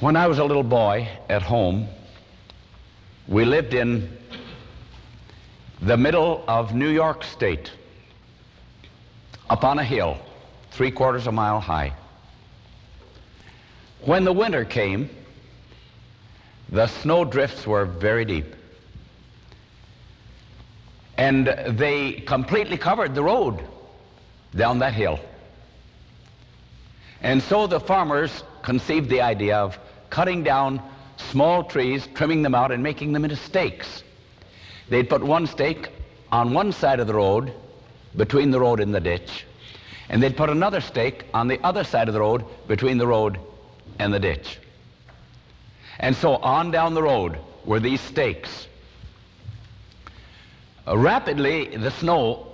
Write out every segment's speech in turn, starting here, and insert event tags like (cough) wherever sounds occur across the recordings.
When I was a little boy at home, we lived in the middle of New York State, up on a hill, three quarters of a mile high. When the winter came, the snow drifts were very deep. And they completely covered the road down that hill. And so the farmers conceived the idea of cutting down small trees, trimming them out, and making them into stakes. They'd put one stake on one side of the road, between the road and the ditch, and they'd put another stake on the other side of the road, between the road and the ditch. And so on down the road were these stakes. Rapidly, the snow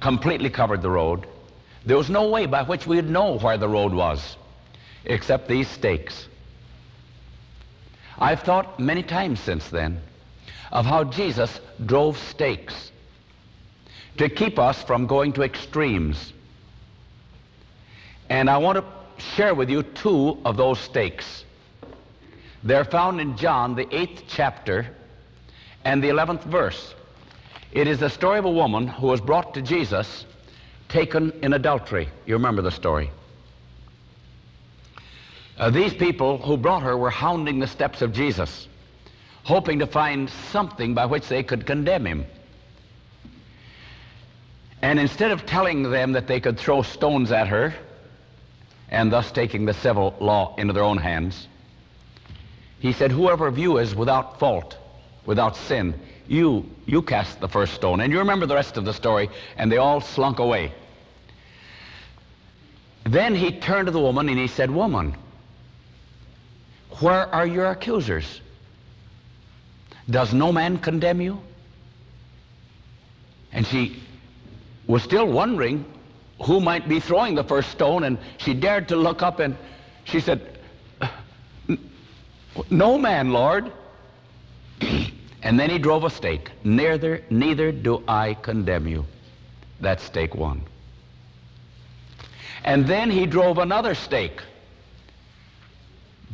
completely covered the road. There was no way by which we'd know where the road was, except these stakes. I've thought many times since then of how Jesus drove stakes to keep us from going to extremes. And I want to share with you two of those stakes. They're found in John, the eighth chapter, and the 11th verse. It is the story of a woman who was brought to Jesus taken in adultery. You remember the story. Uh, these people who brought her were hounding the steps of Jesus, hoping to find something by which they could condemn him. And instead of telling them that they could throw stones at her, and thus taking the civil law into their own hands, he said, whoever of you is without fault, without sin, you, you cast the first stone. And you remember the rest of the story, and they all slunk away. Then he turned to the woman and he said, Woman, where are your accusers? Does no man condemn you? And she was still wondering who might be throwing the first stone, and she dared to look up and she said, No man, Lord. (clears throat) and then he drove a stake. Neither, neither do I condemn you. That's stake one. And then he drove another stake.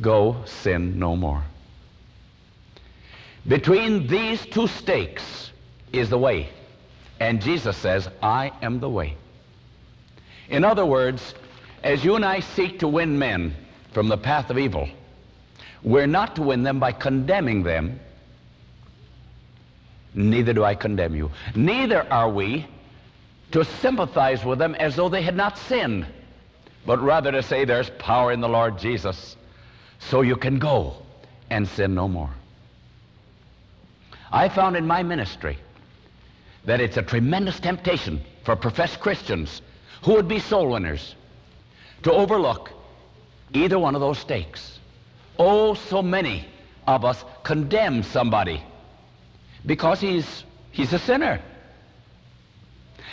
Go sin no more. Between these two stakes is the way. And Jesus says, I am the way. In other words, as you and I seek to win men from the path of evil, we're not to win them by condemning them. Neither do I condemn you. Neither are we to sympathize with them as though they had not sinned, but rather to say there's power in the Lord Jesus so you can go and sin no more. I found in my ministry that it's a tremendous temptation for professed Christians who would be soul winners to overlook either one of those stakes. Oh, so many of us condemn somebody because he's, he's a sinner.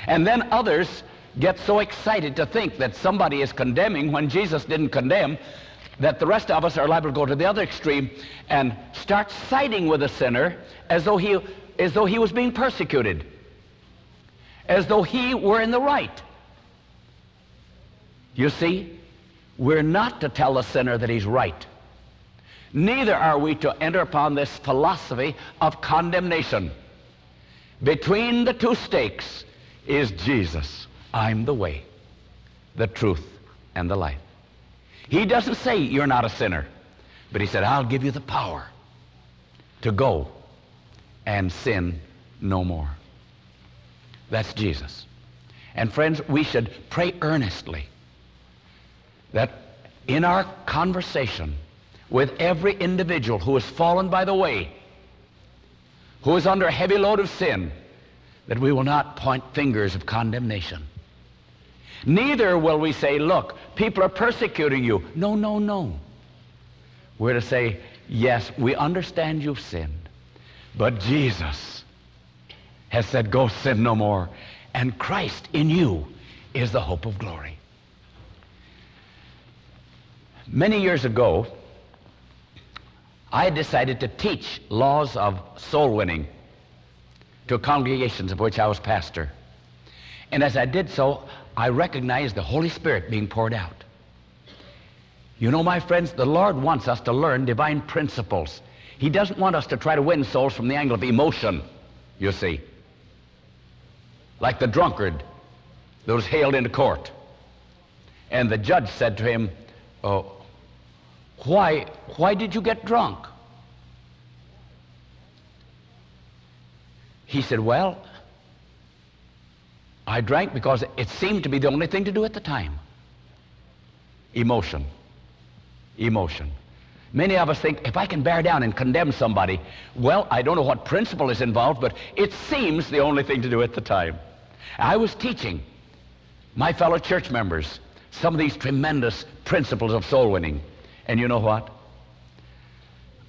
And then others get so excited to think that somebody is condemning when Jesus didn't condemn that the rest of us are liable to go to the other extreme and start siding with a sinner as though he, as though he was being persecuted, as though he were in the right. You see, we're not to tell a sinner that he's right. Neither are we to enter upon this philosophy of condemnation. Between the two stakes is Jesus. I'm the way, the truth, and the life. He doesn't say you're not a sinner, but he said, I'll give you the power to go and sin no more. That's Jesus. And friends, we should pray earnestly that in our conversation with every individual who has fallen by the way, who is under a heavy load of sin, that we will not point fingers of condemnation. Neither will we say, look, people are persecuting you. No, no, no. We're to say, yes, we understand you've sinned, but Jesus has said, go sin no more. And Christ in you is the hope of glory. Many years ago, I decided to teach laws of soul winning to congregations of which I was pastor. And as I did so, I recognize the Holy Spirit being poured out. You know, my friends, the Lord wants us to learn divine principles. He doesn't want us to try to win souls from the angle of emotion, you see. Like the drunkard that was hailed into court. And the judge said to him, oh, why, why did you get drunk? He said, well, I drank because it seemed to be the only thing to do at the time. Emotion. Emotion. Many of us think, if I can bear down and condemn somebody, well, I don't know what principle is involved, but it seems the only thing to do at the time. I was teaching my fellow church members some of these tremendous principles of soul winning. And you know what?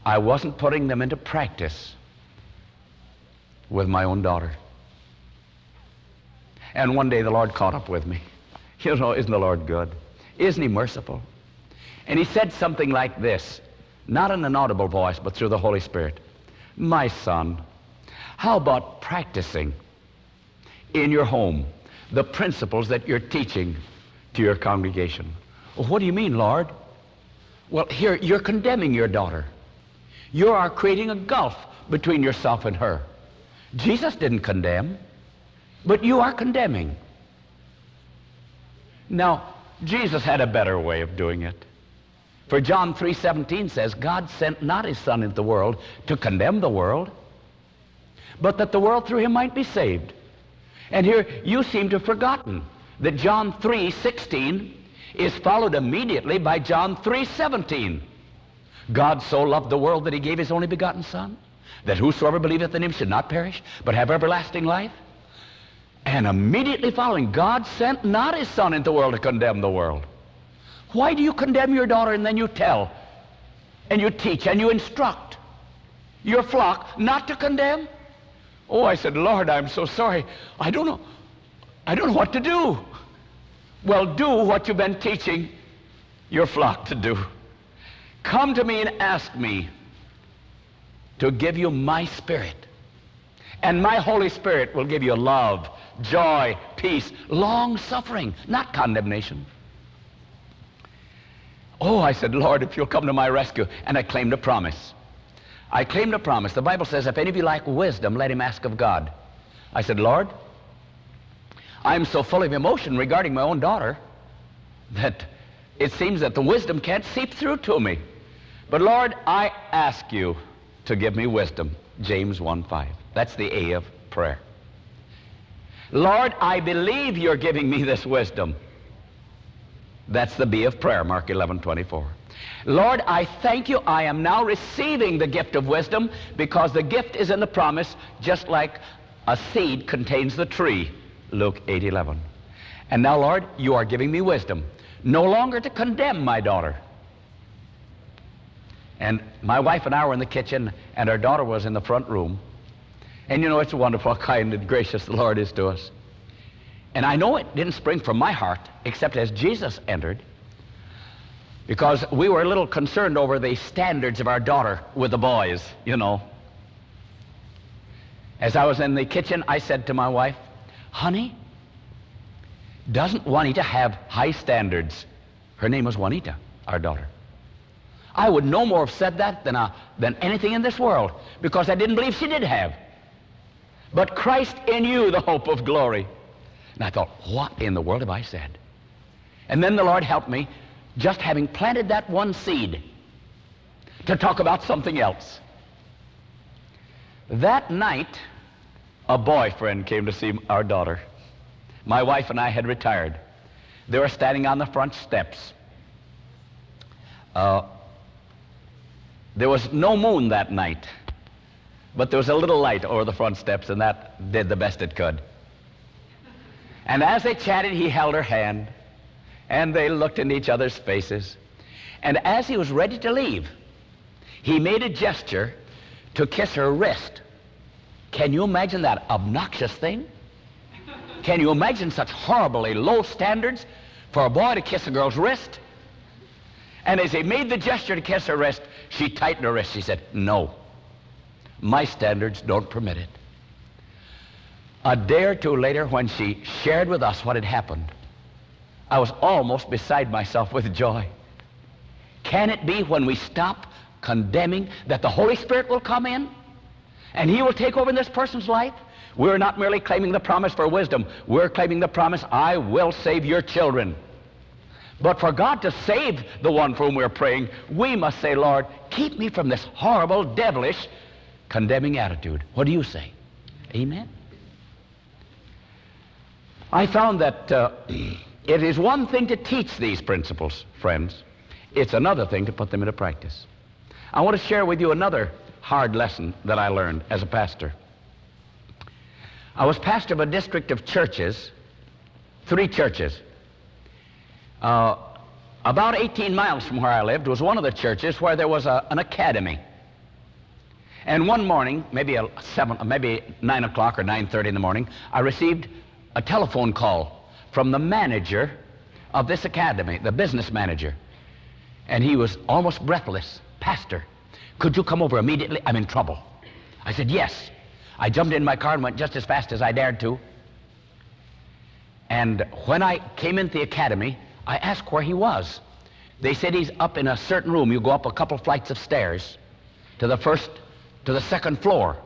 I wasn't putting them into practice with my own daughter. And one day the Lord caught up with me. You know, isn't the Lord good? Isn't he merciful? And he said something like this, not in an audible voice, but through the Holy Spirit. My son, how about practicing in your home the principles that you're teaching to your congregation? Well, what do you mean, Lord? Well, here, you're condemning your daughter. You are creating a gulf between yourself and her. Jesus didn't condemn. But you are condemning. Now, Jesus had a better way of doing it. For John 3:17 says, God sent not his son into the world to condemn the world, but that the world through him might be saved. And here you seem to have forgotten that John 3:16 is followed immediately by John 3:17. God so loved the world that he gave his only begotten son, that whosoever believeth in him should not perish, but have everlasting life. And immediately following, God sent not his son into the world to condemn the world. Why do you condemn your daughter and then you tell and you teach and you instruct your flock not to condemn? Oh, I said, Lord, I'm so sorry. I don't know. I don't know what to do. Well, do what you've been teaching your flock to do. Come to me and ask me to give you my spirit. And my Holy Spirit will give you love, joy, peace, long suffering, not condemnation. Oh, I said, Lord, if you'll come to my rescue. And I claimed a promise. I claimed a promise. The Bible says, if any of you lack wisdom, let him ask of God. I said, Lord, I'm so full of emotion regarding my own daughter that it seems that the wisdom can't seep through to me. But Lord, I ask you to give me wisdom. James 1:5. That's the A of prayer. Lord, I believe you're giving me this wisdom. That's the B of prayer, Mark 11, 24. Lord, I thank you. I am now receiving the gift of wisdom because the gift is in the promise, just like a seed contains the tree, Luke 8, 11. And now, Lord, you are giving me wisdom, no longer to condemn my daughter. And my wife and I were in the kitchen, and our daughter was in the front room. And you know, it's wonderful how kind and gracious the Lord is to us. And I know it didn't spring from my heart, except as Jesus entered, because we were a little concerned over the standards of our daughter with the boys, you know. As I was in the kitchen, I said to my wife, honey, doesn't Juanita have high standards? Her name was Juanita, our daughter. I would no more have said that than, uh, than anything in this world because I didn't believe she did have but Christ in you, the hope of glory. And I thought, what in the world have I said? And then the Lord helped me, just having planted that one seed, to talk about something else. That night, a boyfriend came to see our daughter. My wife and I had retired. They were standing on the front steps. Uh, there was no moon that night. But there was a little light over the front steps, and that did the best it could. And as they chatted, he held her hand, and they looked in each other's faces. And as he was ready to leave, he made a gesture to kiss her wrist. Can you imagine that obnoxious thing? Can you imagine such horribly low standards for a boy to kiss a girl's wrist? And as he made the gesture to kiss her wrist, she tightened her wrist. She said, no. My standards don't permit it. A day or two later, when she shared with us what had happened, I was almost beside myself with joy. Can it be when we stop condemning that the Holy Spirit will come in and he will take over in this person's life? We're not merely claiming the promise for wisdom. We're claiming the promise, I will save your children. But for God to save the one for whom we're praying, we must say, Lord, keep me from this horrible, devilish, condemning attitude. What do you say? Amen. I found that uh, (clears throat) it is one thing to teach these principles, friends. It's another thing to put them into practice. I want to share with you another hard lesson that I learned as a pastor. I was pastor of a district of churches, three churches. Uh, about 18 miles from where I lived was one of the churches where there was a, an academy. And one morning, maybe a seven, maybe nine o'clock or 9:30 in the morning, I received a telephone call from the manager of this academy, the business manager. And he was almost breathless. Pastor, could you come over immediately? I'm in trouble. I said, yes. I jumped in my car and went just as fast as I dared to. And when I came into the academy, I asked where he was. They said he's up in a certain room. You go up a couple flights of stairs to the first, to the second floor,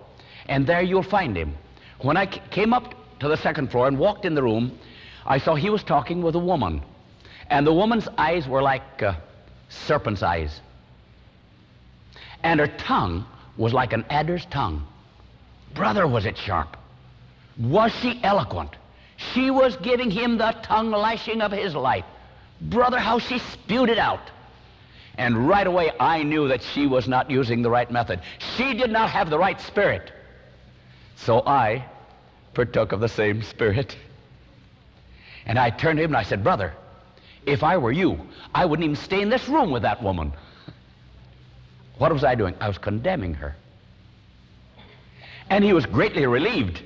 and there you'll find him. When I came up to the second floor and walked in the room, I saw he was talking with a woman. And the woman's eyes were like uh, serpent's eyes. And her tongue was like an adder's tongue. Brother, was it sharp? Was she eloquent? She was giving him the tongue lashing of his life. Brother, how she spewed it out. And right away, I knew that she was not using the right method. She did not have the right spirit. So I partook of the same spirit. And I turned to him and I said, Brother, if I were you, I wouldn't even stay in this room with that woman. What was I doing? I was condemning her. And he was greatly relieved.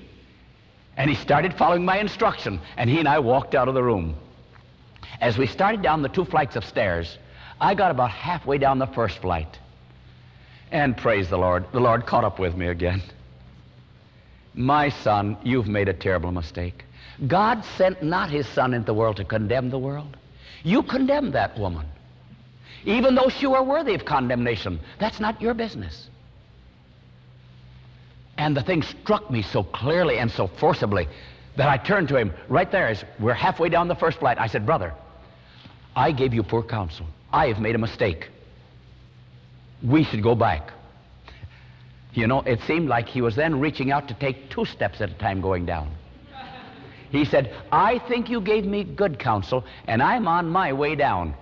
And he started following my instruction. And he and I walked out of the room. As we started down the two flights of stairs, I got about halfway down the first flight. And praise the Lord, the Lord caught up with me again. My son, you've made a terrible mistake. God sent not his son into the world to condemn the world. You condemned that woman. Even though she were worthy of condemnation, that's not your business. And the thing struck me so clearly and so forcibly that I turned to him right there as we're halfway down the first flight. I said, Brother, I gave you poor counsel. I have made a mistake. We should go back. You know, it seemed like he was then reaching out to take two steps at a time going down. He said, I think you gave me good counsel, and I'm on my way down.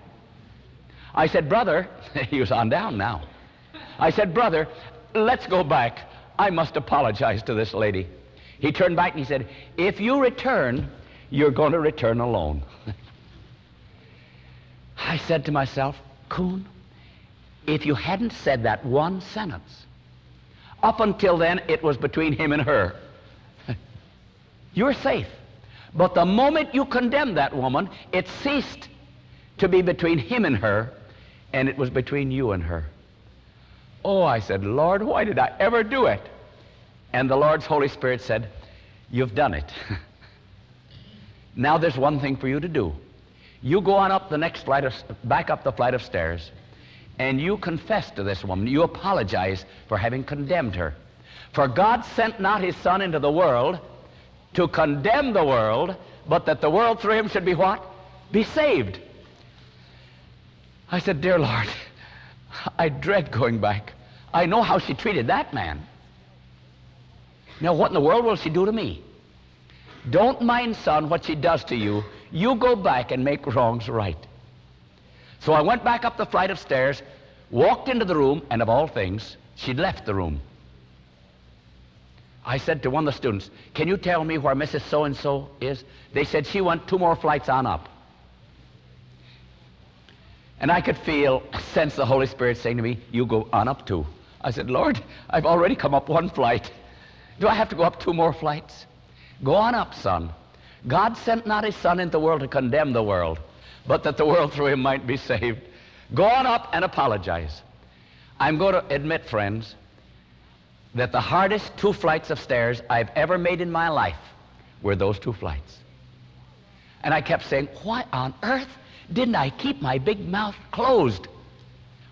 I said, Brother, (laughs) he was on down now. I said, Brother, let's go back. I must apologize to this lady. He turned back and he said, If you return, you're going to return alone. (laughs) I said to myself, Coon, if you hadn't said that one sentence, up until then it was between him and her. (laughs) You're safe. But the moment you condemned that woman, it ceased to be between him and her, and it was between you and her. Oh, I said, Lord, why did I ever do it? And the Lord's Holy Spirit said, You've done it. (laughs) now there's one thing for you to do. You go on up the next flight of, back up the flight of stairs, and you confess to this woman. You apologize for having condemned her. For God sent not his Son into the world to condemn the world, but that the world through him should be what? Be saved. I said, Dear Lord, I dread going back. I know how she treated that man. Now, what in the world will she do to me? Don't mind, son, what she does to you. You go back and make wrongs right. So I went back up the flight of stairs, walked into the room, and of all things, she'd left the room. I said to one of the students, Can you tell me where Mrs. So and so is? They said she went two more flights on up. And I could feel, sense the Holy Spirit saying to me, You go on up too. I said, Lord, I've already come up one flight. Do I have to go up two more flights? Go on up, son. God sent not his son into the world to condemn the world, but that the world through him might be saved. Go on up and apologize. I'm going to admit, friends, that the hardest two flights of stairs I've ever made in my life were those two flights. And I kept saying, why on earth didn't I keep my big mouth closed?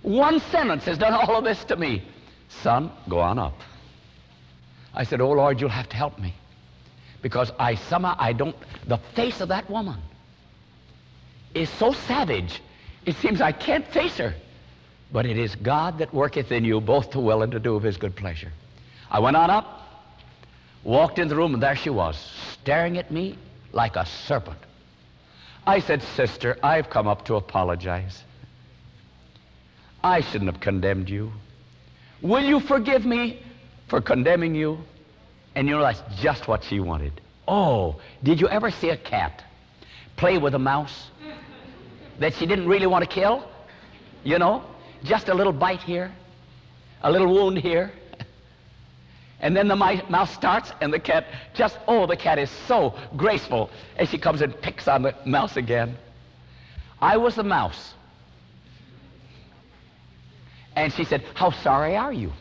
One sentence has done all of this to me. Son, go on up. I said, Oh Lord, you'll have to help me. Because I somehow, I don't, the face of that woman is so savage, it seems I can't face her. But it is God that worketh in you both to will and to do of his good pleasure. I went on up, walked in the room, and there she was, staring at me like a serpent. I said, Sister, I've come up to apologize. I shouldn't have condemned you. Will you forgive me for condemning you? And you know, that's just what she wanted. Oh, did you ever see a cat play with a mouse that she didn't really want to kill? You know, just a little bite here, a little wound here. And then the mouse starts, and the cat just, oh, the cat is so graceful as she comes and picks on the mouse again. I was the mouse. And she said, How sorry are you?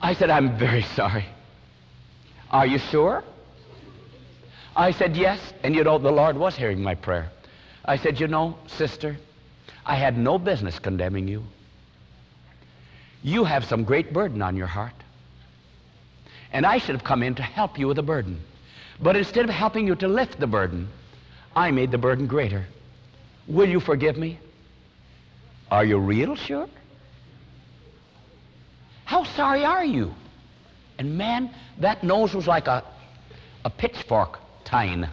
I said, I'm very sorry. Are you sure? I said, Yes. And you know, the Lord was hearing my prayer. I said, You know, sister, I had no business condemning you. You have some great burden on your heart. And I should have come in to help you with the burden. But instead of helping you to lift the burden, I made the burden greater. Will you forgive me? Are you real sure? How sorry are you? And man, that nose was like a, a pitchfork tine.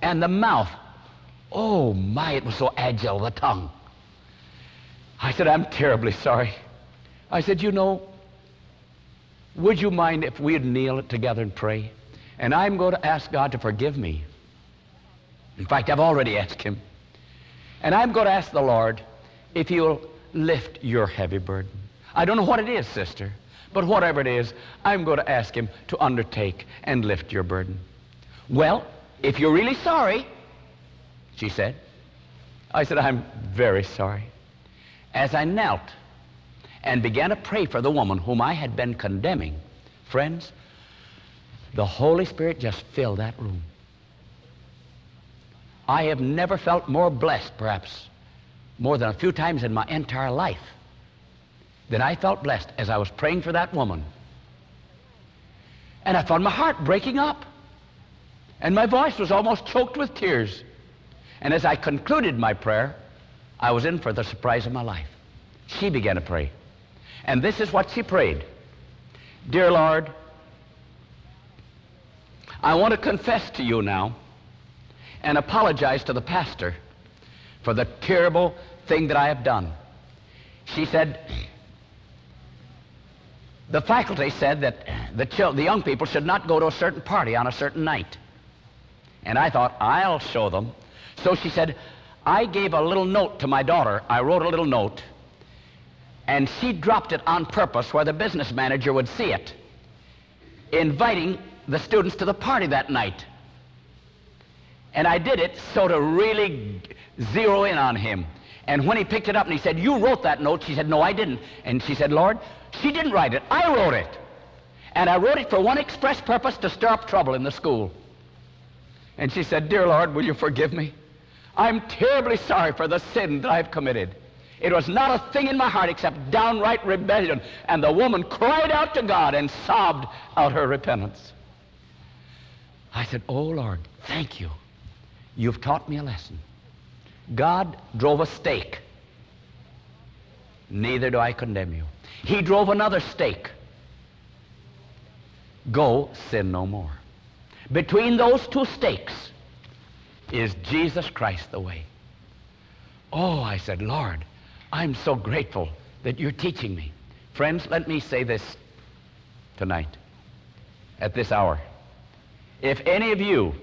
And the mouth, oh my, it was so agile, the tongue. I said, I'm terribly sorry. I said, you know, would you mind if we'd kneel together and pray? And I'm going to ask God to forgive me. In fact, I've already asked him. And I'm going to ask the Lord if he'll lift your heavy burden. I don't know what it is, sister, but whatever it is, I'm going to ask him to undertake and lift your burden. Well, if you're really sorry, she said. I said, I'm very sorry. As I knelt and began to pray for the woman whom I had been condemning, friends, the Holy Spirit just filled that room. I have never felt more blessed, perhaps, more than a few times in my entire life, than I felt blessed as I was praying for that woman. And I found my heart breaking up. And my voice was almost choked with tears. And as I concluded my prayer, I was in for the surprise of my life. She began to pray. And this is what she prayed. Dear Lord, I want to confess to you now and apologize to the pastor for the terrible thing that I have done. She said, the faculty said that the, the young people should not go to a certain party on a certain night. And I thought, I'll show them. So she said, I gave a little note to my daughter. I wrote a little note, and she dropped it on purpose where the business manager would see it, inviting the students to the party that night. And I did it so to really zero in on him. And when he picked it up and he said, You wrote that note, she said, No, I didn't. And she said, Lord, she didn't write it. I wrote it. And I wrote it for one express purpose to stir up trouble in the school. And she said, Dear Lord, will you forgive me? I'm terribly sorry for the sin that I've committed. It was not a thing in my heart except downright rebellion. And the woman cried out to God and sobbed out her repentance. I said, Oh Lord, thank you. You've taught me a lesson. God drove a stake. Neither do I condemn you. He drove another stake. Go, sin no more. Between those two stakes is Jesus Christ the way. Oh, I said, Lord, I'm so grateful that you're teaching me. Friends, let me say this tonight, at this hour. If any of you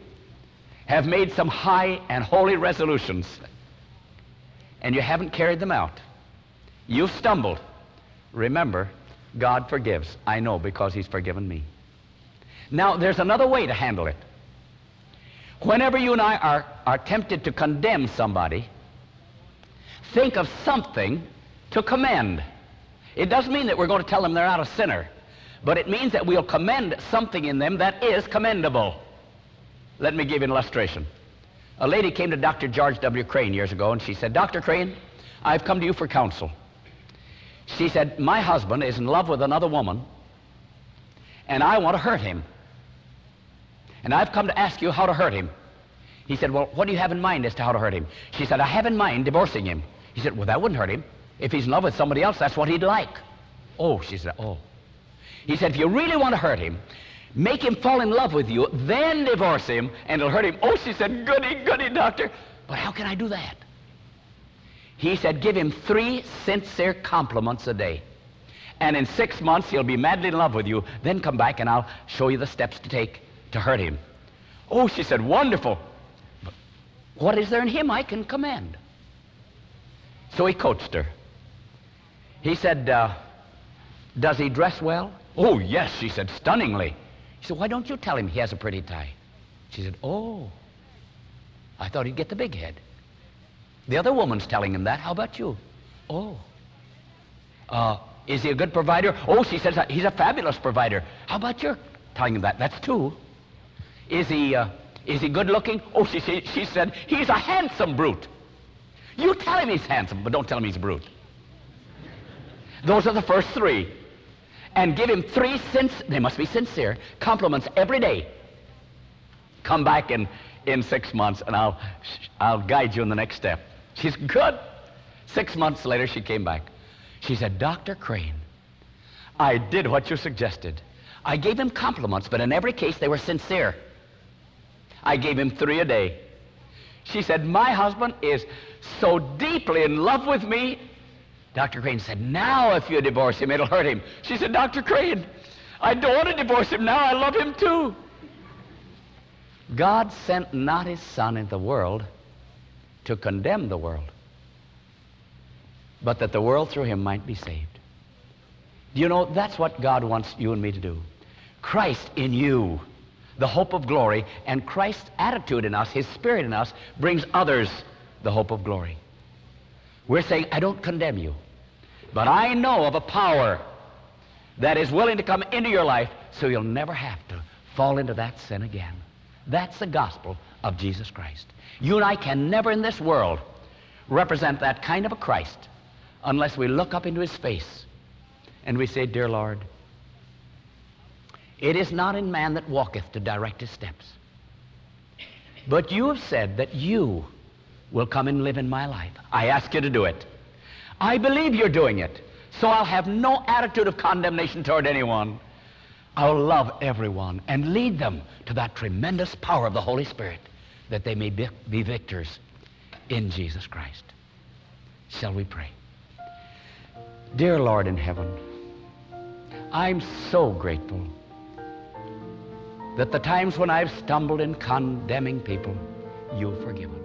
have made some high and holy resolutions and you haven't carried them out, you've stumbled. Remember, God forgives. I know because he's forgiven me. Now, there's another way to handle it. Whenever you and I are, are tempted to condemn somebody, think of something to commend. It doesn't mean that we're going to tell them they're not a sinner, but it means that we'll commend something in them that is commendable. Let me give you an illustration. A lady came to Dr. George W. Crane years ago and she said, Dr. Crane, I've come to you for counsel. She said, My husband is in love with another woman and I want to hurt him. And I've come to ask you how to hurt him. He said, Well, what do you have in mind as to how to hurt him? She said, I have in mind divorcing him. He said, Well, that wouldn't hurt him. If he's in love with somebody else, that's what he'd like. Oh, she said, Oh. He said, If you really want to hurt him, make him fall in love with you, then divorce him, and it'll hurt him. Oh, she said, Goody, goody, doctor. But how can I do that? He said, Give him three sincere compliments a day. And in six months, he'll be madly in love with you. Then come back and I'll show you the steps to take to hurt him. Oh, she said, Wonderful. But what is there in him I can commend? So he coached her. He said, uh, Does he dress well? Oh, yes, she said, stunningly. He said, Why don't you tell him he has a pretty tie? She said, Oh, I thought he'd get the big head. The other woman's telling him that. How about you? Oh. Uh, is he a good provider? Oh, she says he's a fabulous provider. How about your telling him that? That's two. Is he, uh, is he good looking? Oh, she, she, she said he's a handsome brute. You tell him he's handsome, but don't tell him he's a brute. Those are the first three. And give him three, sinc- they must be sincere, compliments every day. Come back in, in six months and I'll, I'll guide you in the next step. She's good. Six months later, she came back. She said, Dr. Crane, I did what you suggested. I gave him compliments, but in every case they were sincere. I gave him three a day. She said, My husband is so deeply in love with me. Dr. Crane said, Now if you divorce him, it'll hurt him. She said, Dr. Crane, I don't want to divorce him now. I love him too. God sent not his Son into the world to condemn the world, but that the world through him might be saved. You know that's what God wants you and me to do? Christ in you, the hope of glory, and Christ's attitude in us, his spirit in us, brings others the hope of glory. We're saying, I don't condemn you, but I know of a power that is willing to come into your life so you'll never have to fall into that sin again. That's the gospel of Jesus Christ. You and I can never in this world represent that kind of a Christ unless we look up into his face and we say, Dear Lord, it is not in man that walketh to direct his steps. But you have said that you will come and live in my life. I ask you to do it. I believe you're doing it. So I'll have no attitude of condemnation toward anyone. I'll love everyone and lead them to that tremendous power of the Holy Spirit that they may be, be victors in Jesus Christ. Shall we pray? Dear Lord in heaven, I'm so grateful that the times when I've stumbled in condemning people, you've forgiven.